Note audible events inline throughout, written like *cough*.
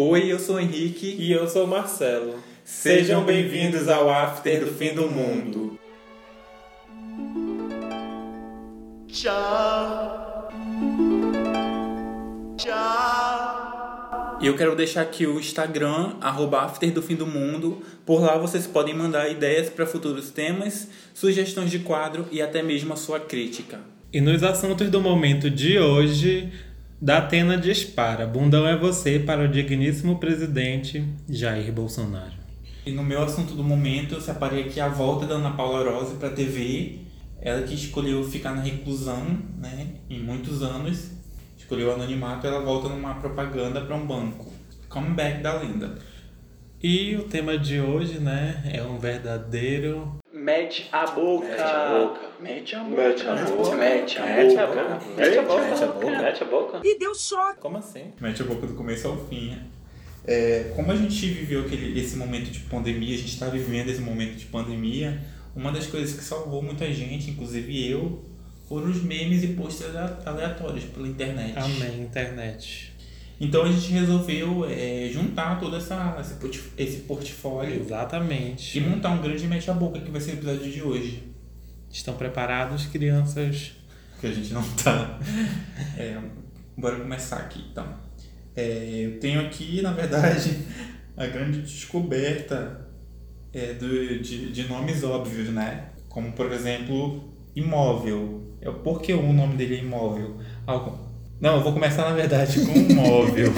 Oi, eu sou o Henrique. E eu sou o Marcelo. Sejam bem-vindos ao After do Fim do Mundo. Tchau. Tchau. E eu quero deixar aqui o Instagram, arroba After do Fim do Mundo. Por lá vocês podem mandar ideias para futuros temas, sugestões de quadro e até mesmo a sua crítica. E nos assuntos do momento de hoje, da Atena dispara. Bundão é você para o digníssimo presidente Jair Bolsonaro. E no meu assunto do momento, eu separei aqui a volta da Ana Paula Rose para a TV. Ela que escolheu ficar na reclusão, né, em muitos anos, escolheu o anonimato, ela volta numa propaganda para um banco. Comeback da lenda. E o tema de hoje, né, é um verdadeiro Mete a boca. Mete a boca. Mete a boca. Mete a boca. Mete a boca. Mete a boca. Mete a boca. E deu choque. Como assim? Mete a boca do começo ao fim. né? É, como a gente viveu aquele, esse momento de pandemia, a gente está vivendo esse momento de pandemia, uma das coisas que salvou muita gente, inclusive eu, foram os memes e posts ale- aleatórios pela internet. Amém, internet. Então a gente resolveu é, juntar todo essa, esse, portfólio Exatamente. e montar um grande mete a boca que vai ser o episódio de hoje. Estão preparados, crianças? que a gente não tá. *laughs* É, bora começar aqui então. É, eu tenho aqui, na verdade, a grande descoberta é, do, de, de nomes óbvios, né? Como, por exemplo, imóvel. É, por que o nome dele é imóvel? Algo... Não, eu vou começar, na verdade, com um móvel.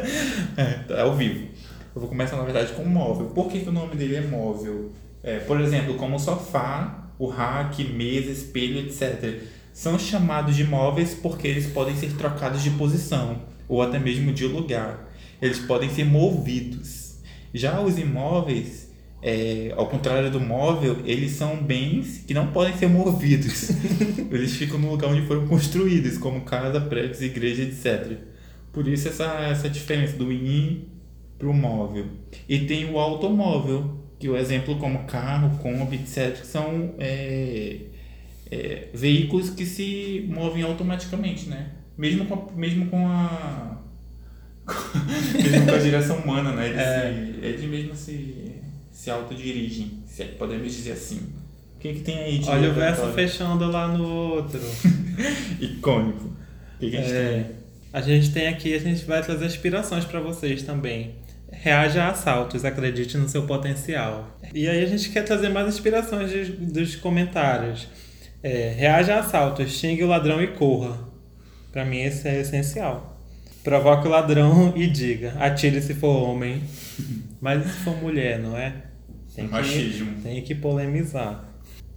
*laughs* é, é ao vivo. Eu vou começar, na verdade, com um móvel. Por que, que o nome dele é móvel? É, por exemplo, como sofá, o rack, mesa, espelho, etc. São chamados de móveis porque eles podem ser trocados de posição ou até mesmo de lugar. Eles podem ser movidos. Já os imóveis, é, ao contrário do móvel, eles são bens que não podem ser movidos. *laughs* eles ficam no lugar onde foram construídos, como casa, prédios, igreja, etc. Por isso essa, essa diferença do in para o móvel. E tem o automóvel, que o exemplo como carro, Kombi, etc., que são é, é, veículos que se movem automaticamente, né? Mesmo com a, mesmo com a *laughs* mesmo com a *laughs* direção humana, né? Eles, se, eles mesmo se, se autodirigem, se é que podemos dizer assim. O que, que tem aí de Olha o verso fechando lá no outro. *laughs* icônico. O que, que a gente É, tem? a gente tem aqui, a gente vai trazer inspirações para vocês também. Reaja a assaltos, acredite no seu potencial. E aí a gente quer trazer mais inspirações de- dos comentários. É, reaja a assaltos, xingue o ladrão e corra. Para mim esse é essencial. Provoque o ladrão e diga, atire se for homem. *laughs* Mas se for mulher, não é? Tem que, Machismo. tem que polemizar.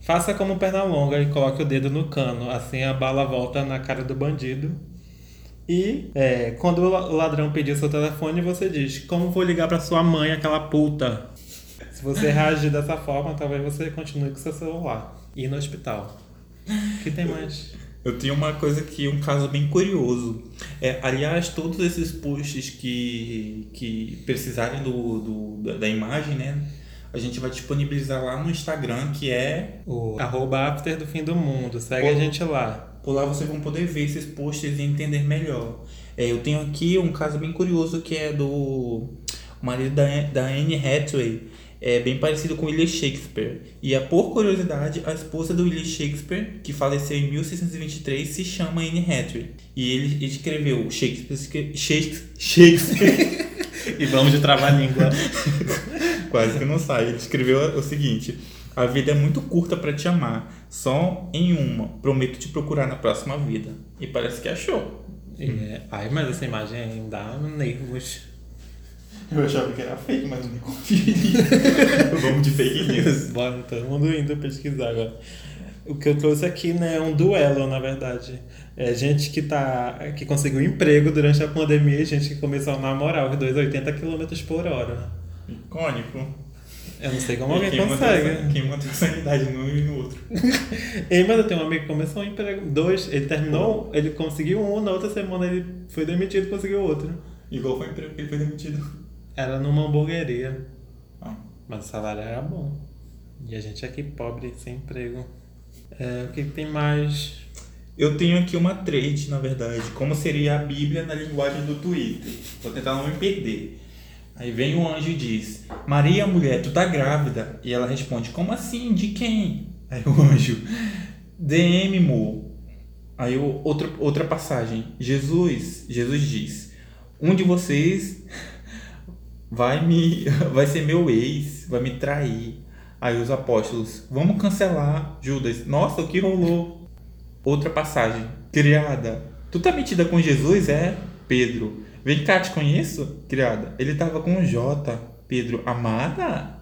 Faça como perna longa e coloque o dedo no cano, assim a bala volta na cara do bandido. E é, quando o la- o ladrão pedir seu telefone, você diz: Como vou ligar pra sua mãe, aquela puta? Se você *laughs* reagir dessa forma, talvez você continue com seu celular e ir no hospital. O que tem mais? Eu tenho uma coisa aqui, um caso bem curioso. É, aliás, todos esses posts que, que precisarem do, do, da, da imagem, né? A gente vai disponibilizar lá no Instagram, que é. O arroba after do fim do mundo. Segue Pô. a gente lá. Por lá vocês vão poder ver esses posts e entender melhor. É, eu tenho aqui um caso bem curioso que é do o marido da, da Anne Hathaway. É bem parecido com William Shakespeare. E é por curiosidade, a esposa do William Shakespeare, que faleceu em 1623, se chama Anne Hathaway. E ele escreveu Shakespeare. Shakespeare. Shakespeare *laughs* E vamos de trava-língua. *laughs* Quase que não sai. Ele escreveu o seguinte: A vida é muito curta para te amar, só em uma. Prometo te procurar na próxima vida. E parece que achou. É, ai, mas essa imagem dá nervos. Eu achava que era fake, mas eu nem conferi. *laughs* Vamos de fake news. Bora, todo mundo indo pesquisar agora. O que eu trouxe aqui né, é um duelo, na verdade. É gente que, tá, que conseguiu emprego durante a pandemia e gente que começou a namorar os dois a 80 km por hora. Icônico. Eu não sei como E alguém quem consegue. Quem manteve a sanidade num e no outro. *laughs* Ei, mas eu tenho um amigo que começou um emprego. Dois, ele terminou, ele conseguiu um, na outra semana ele foi demitido e conseguiu outro. E qual foi o emprego que ele foi demitido? Era numa hamburgueria. Ah, Mas o salário era bom. E a gente aqui pobre, sem emprego. É, o que que tem mais? Eu tenho aqui uma trade, na verdade. Como seria a Bíblia na linguagem do Twitter. Vou tentar não me perder. Aí vem o anjo e diz: Maria, mulher, tu tá grávida. E ela responde: Como assim? De quem? Aí o anjo: DM, mo. Aí o, outro, outra passagem: Jesus, Jesus diz: Um de vocês vai me *laughs* vai ser meu ex, vai me trair. Aí os apóstolos: Vamos cancelar. Judas: Nossa, o que rolou? Outra passagem: Criada, tu tá metida com Jesus? É? Pedro: Vem cá, te conheço? Criada: Ele tava com o J. Pedro: Amada?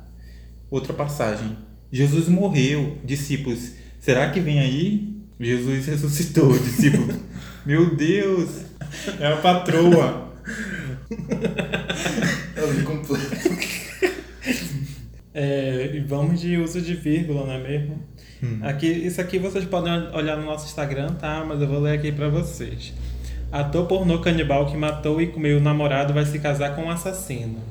Outra passagem: Jesus morreu. Discípulos: Será que vem aí? Jesus ressuscitou. *laughs* Discípulos: Meu Deus! É a patroa. *laughs* É completo. *laughs* É, e vamos de uso de vírgula, não é mesmo? Hum. Aqui, isso aqui vocês podem olhar no nosso Instagram, tá? Mas eu vou ler aqui pra vocês. Ator pornô canibal que matou e comeu o namorado vai se casar com um assassino.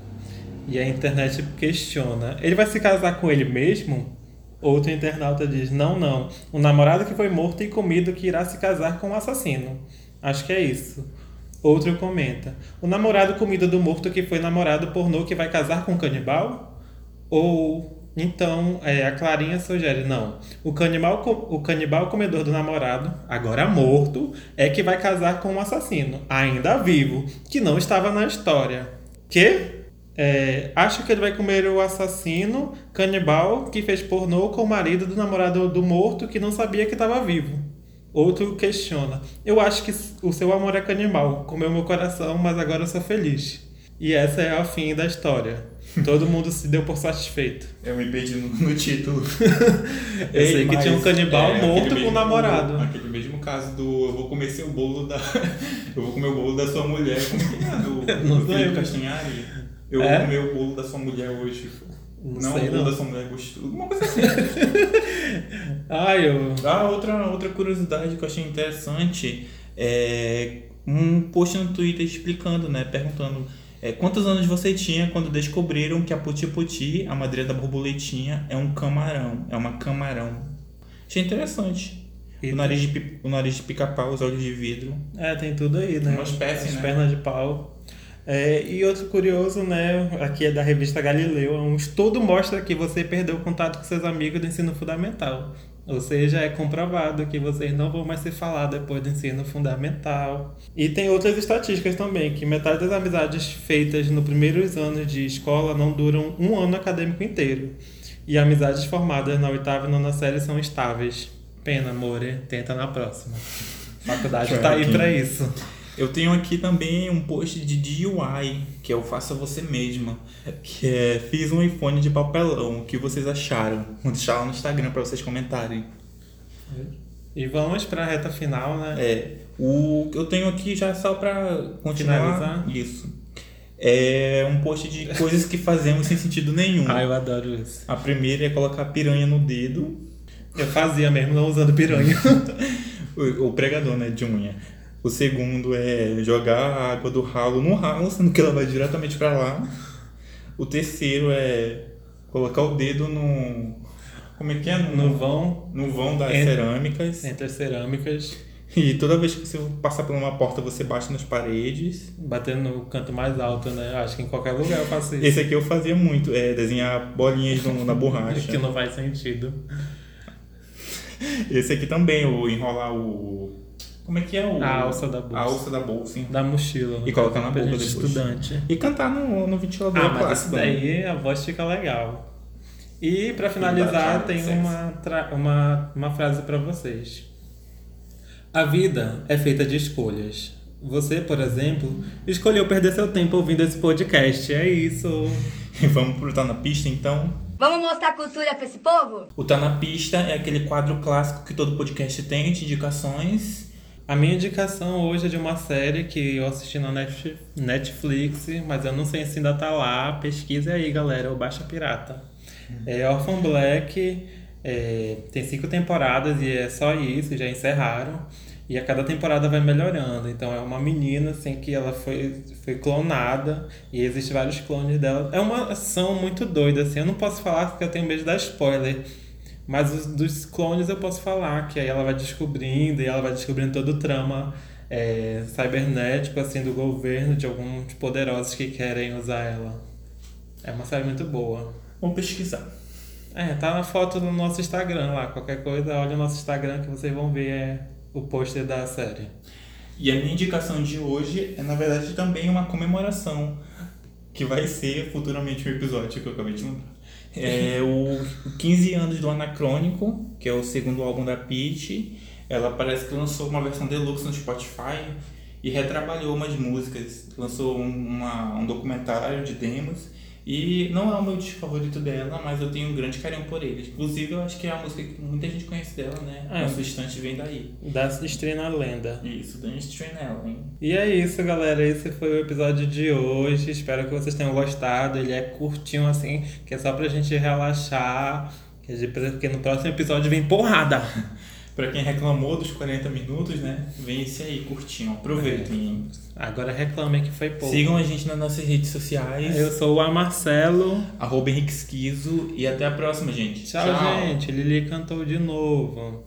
E a internet questiona: ele vai se casar com ele mesmo? Outro internauta diz: não, não. O namorado que foi morto e comido que irá se casar com um assassino. Acho que é isso. Outro comenta: o namorado comido do morto que foi namorado pornô que vai casar com um canibal? Ou então é, a Clarinha sugere: não. O canibal, o canibal comedor do namorado, agora morto, é que vai casar com um assassino, ainda vivo, que não estava na história. Que? É, acho que ele vai comer o assassino canibal que fez pornô com o marido do namorado do morto que não sabia que estava vivo. Outro questiona. Eu acho que o seu amor é canibal. Comeu meu coração, mas agora eu sou feliz. E essa é a fim da história. Todo mundo se deu por satisfeito. Eu me perdi no, no título. *laughs* Eu sei que tinha um canibal aquele morto com um namorado. Aquele mesmo caso do eu vou comer seu bolo da. *laughs* eu vou comer o bolo da sua mulher. Como que é? Do, *laughs* Não do Felipe. Castanhari. Eu É? vou comer o bolo da sua mulher hoje. Não Não, sei, o bolo não. da sua mulher gostoso. Alguma coisa assim. Ai, eu. Ah, outra, outra curiosidade que eu achei interessante é um post no Twitter explicando, né? Perguntando é, quantos anos você tinha quando descobriram que a Puti-Puti, a madeira da borboletinha, é um camarão. É uma camarão. Achei interessante. E O nariz, de, o nariz de pica-pau, os olhos de vidro. É, tem tudo aí, né? Uma espécie, As né? pernas de pau. É, e outro curioso, né? Aqui é da revista Galileu. Um estudo mostra que você perdeu o contato com seus amigos do ensino fundamental. Ou seja, é comprovado que vocês não vão mais se falar depois do ensino fundamental. E tem outras estatísticas também, que metade das amizades feitas nos primeiros anos de escola não duram um ano acadêmico inteiro. E amizades formadas na oitava e nona série são estáveis. Pena, amore, tenta na próxima. Faculdade tá aí pra isso. Eu tenho aqui também um post de DIY, que é o Faça Você Mesma, que é Fiz um iPhone de papelão, o que vocês acharam? Vou deixar lá no Instagram pra vocês comentarem. E vamos pra reta final, né? É, o que eu tenho aqui já só pra continuar. Finalizar? Isso. É um post de coisas que fazemos sem sentido nenhum. Ah, eu adoro isso. A primeira é colocar piranha no dedo, Eu fazia mesmo, não usando piranha. *laughs* o, o pregador, né, de unha. O segundo é jogar a água do ralo no ralo, sendo que ela vai diretamente pra lá. O terceiro é colocar o dedo no. Como é que é? No vão, no vão das Entre- cerâmicas. entre as cerâmicas, E toda vez que você passar por uma porta, você bate nas paredes. batendo no canto mais alto, né? Acho que em qualquer lugar eu faço isso. Esse aqui eu fazia muito, é desenhar bolinhas no- na borracha. *laughs* que não faz sentido. Esse aqui também, o enrolar o. Como é que é o. A alça da bolsa. A alça da bolsa. Da mochila. no E colocar na boca depois. estudante. E cantar no, no ventilador Ah, mas isso né? daí a voz fica legal. E pra finalizar, tem sexy. uma, uma, uma frase pra vocês. A vida é feita de escolhas. Você, por exemplo, escolheu perder seu tempo ouvindo esse podcast. É isso. E *laughs* vamos pro Tá na Pista então. Vamos mostrar cultura pra esse povo? O Tá na Pista é aquele quadro clássico que todo podcast tem, de indicações. A minha indicação hoje é de uma série que eu assisti na Net- Netflix, mas eu não sei se ainda tá lá. Pesquise aí, galera, o Baixa Pirata. É Orphan Black, é, tem cinco temporadas e é só isso, já encerraram. E a cada temporada vai melhorando. Então é uma menina assim que ela foi, foi clonada e existem vários clones dela. É uma ação muito doida, assim. Eu não posso falar porque eu tenho medo dar spoiler. Mas os, dos clones eu posso falar, que aí ela vai descobrindo e ela vai descobrindo todo o trama é, cibernético assim, do governo, de alguns poderosos que querem usar ela. É uma série muito boa. Vou pesquisar. É, tá na foto no nosso Instagram lá. Qualquer coisa, olha o nosso Instagram que vocês vão ver é, o pôster da série. E a minha indicação de hoje é, na verdade, também uma comemoração que vai ser futuramente um episódio que eu acabei de lembrar. É o 15 anos do Anacrônico, que é o segundo álbum da Peach. Ela parece que lançou uma versão deluxe no Spotify e retrabalhou umas músicas. Lançou uma, um documentário de demos. E não é o meu disco favorito dela, mas eu tenho um grande carinho por ele. Inclusive, eu acho que é a música que muita gente conhece dela, né? É. Nosso instante vem daí. Da Estrela Lenda. Isso, Dan Strenell, hein? E é isso, galera. Esse foi o episódio de hoje. Espero que vocês tenham gostado. Ele é curtinho assim, que é só pra gente relaxar. a Porque no próximo episódio vem porrada. *laughs* Pra quem reclamou dos 40 minutos, né? Vem esse aí, curtinho. Aproveitem. hein? Agora reclamem que foi pouco. Sigam a gente nas nossas redes sociais. Eu sou o Marcelo. Arroba Henrique Esquizo. E até a próxima, gente. Tchau, gente. Lili cantou de novo.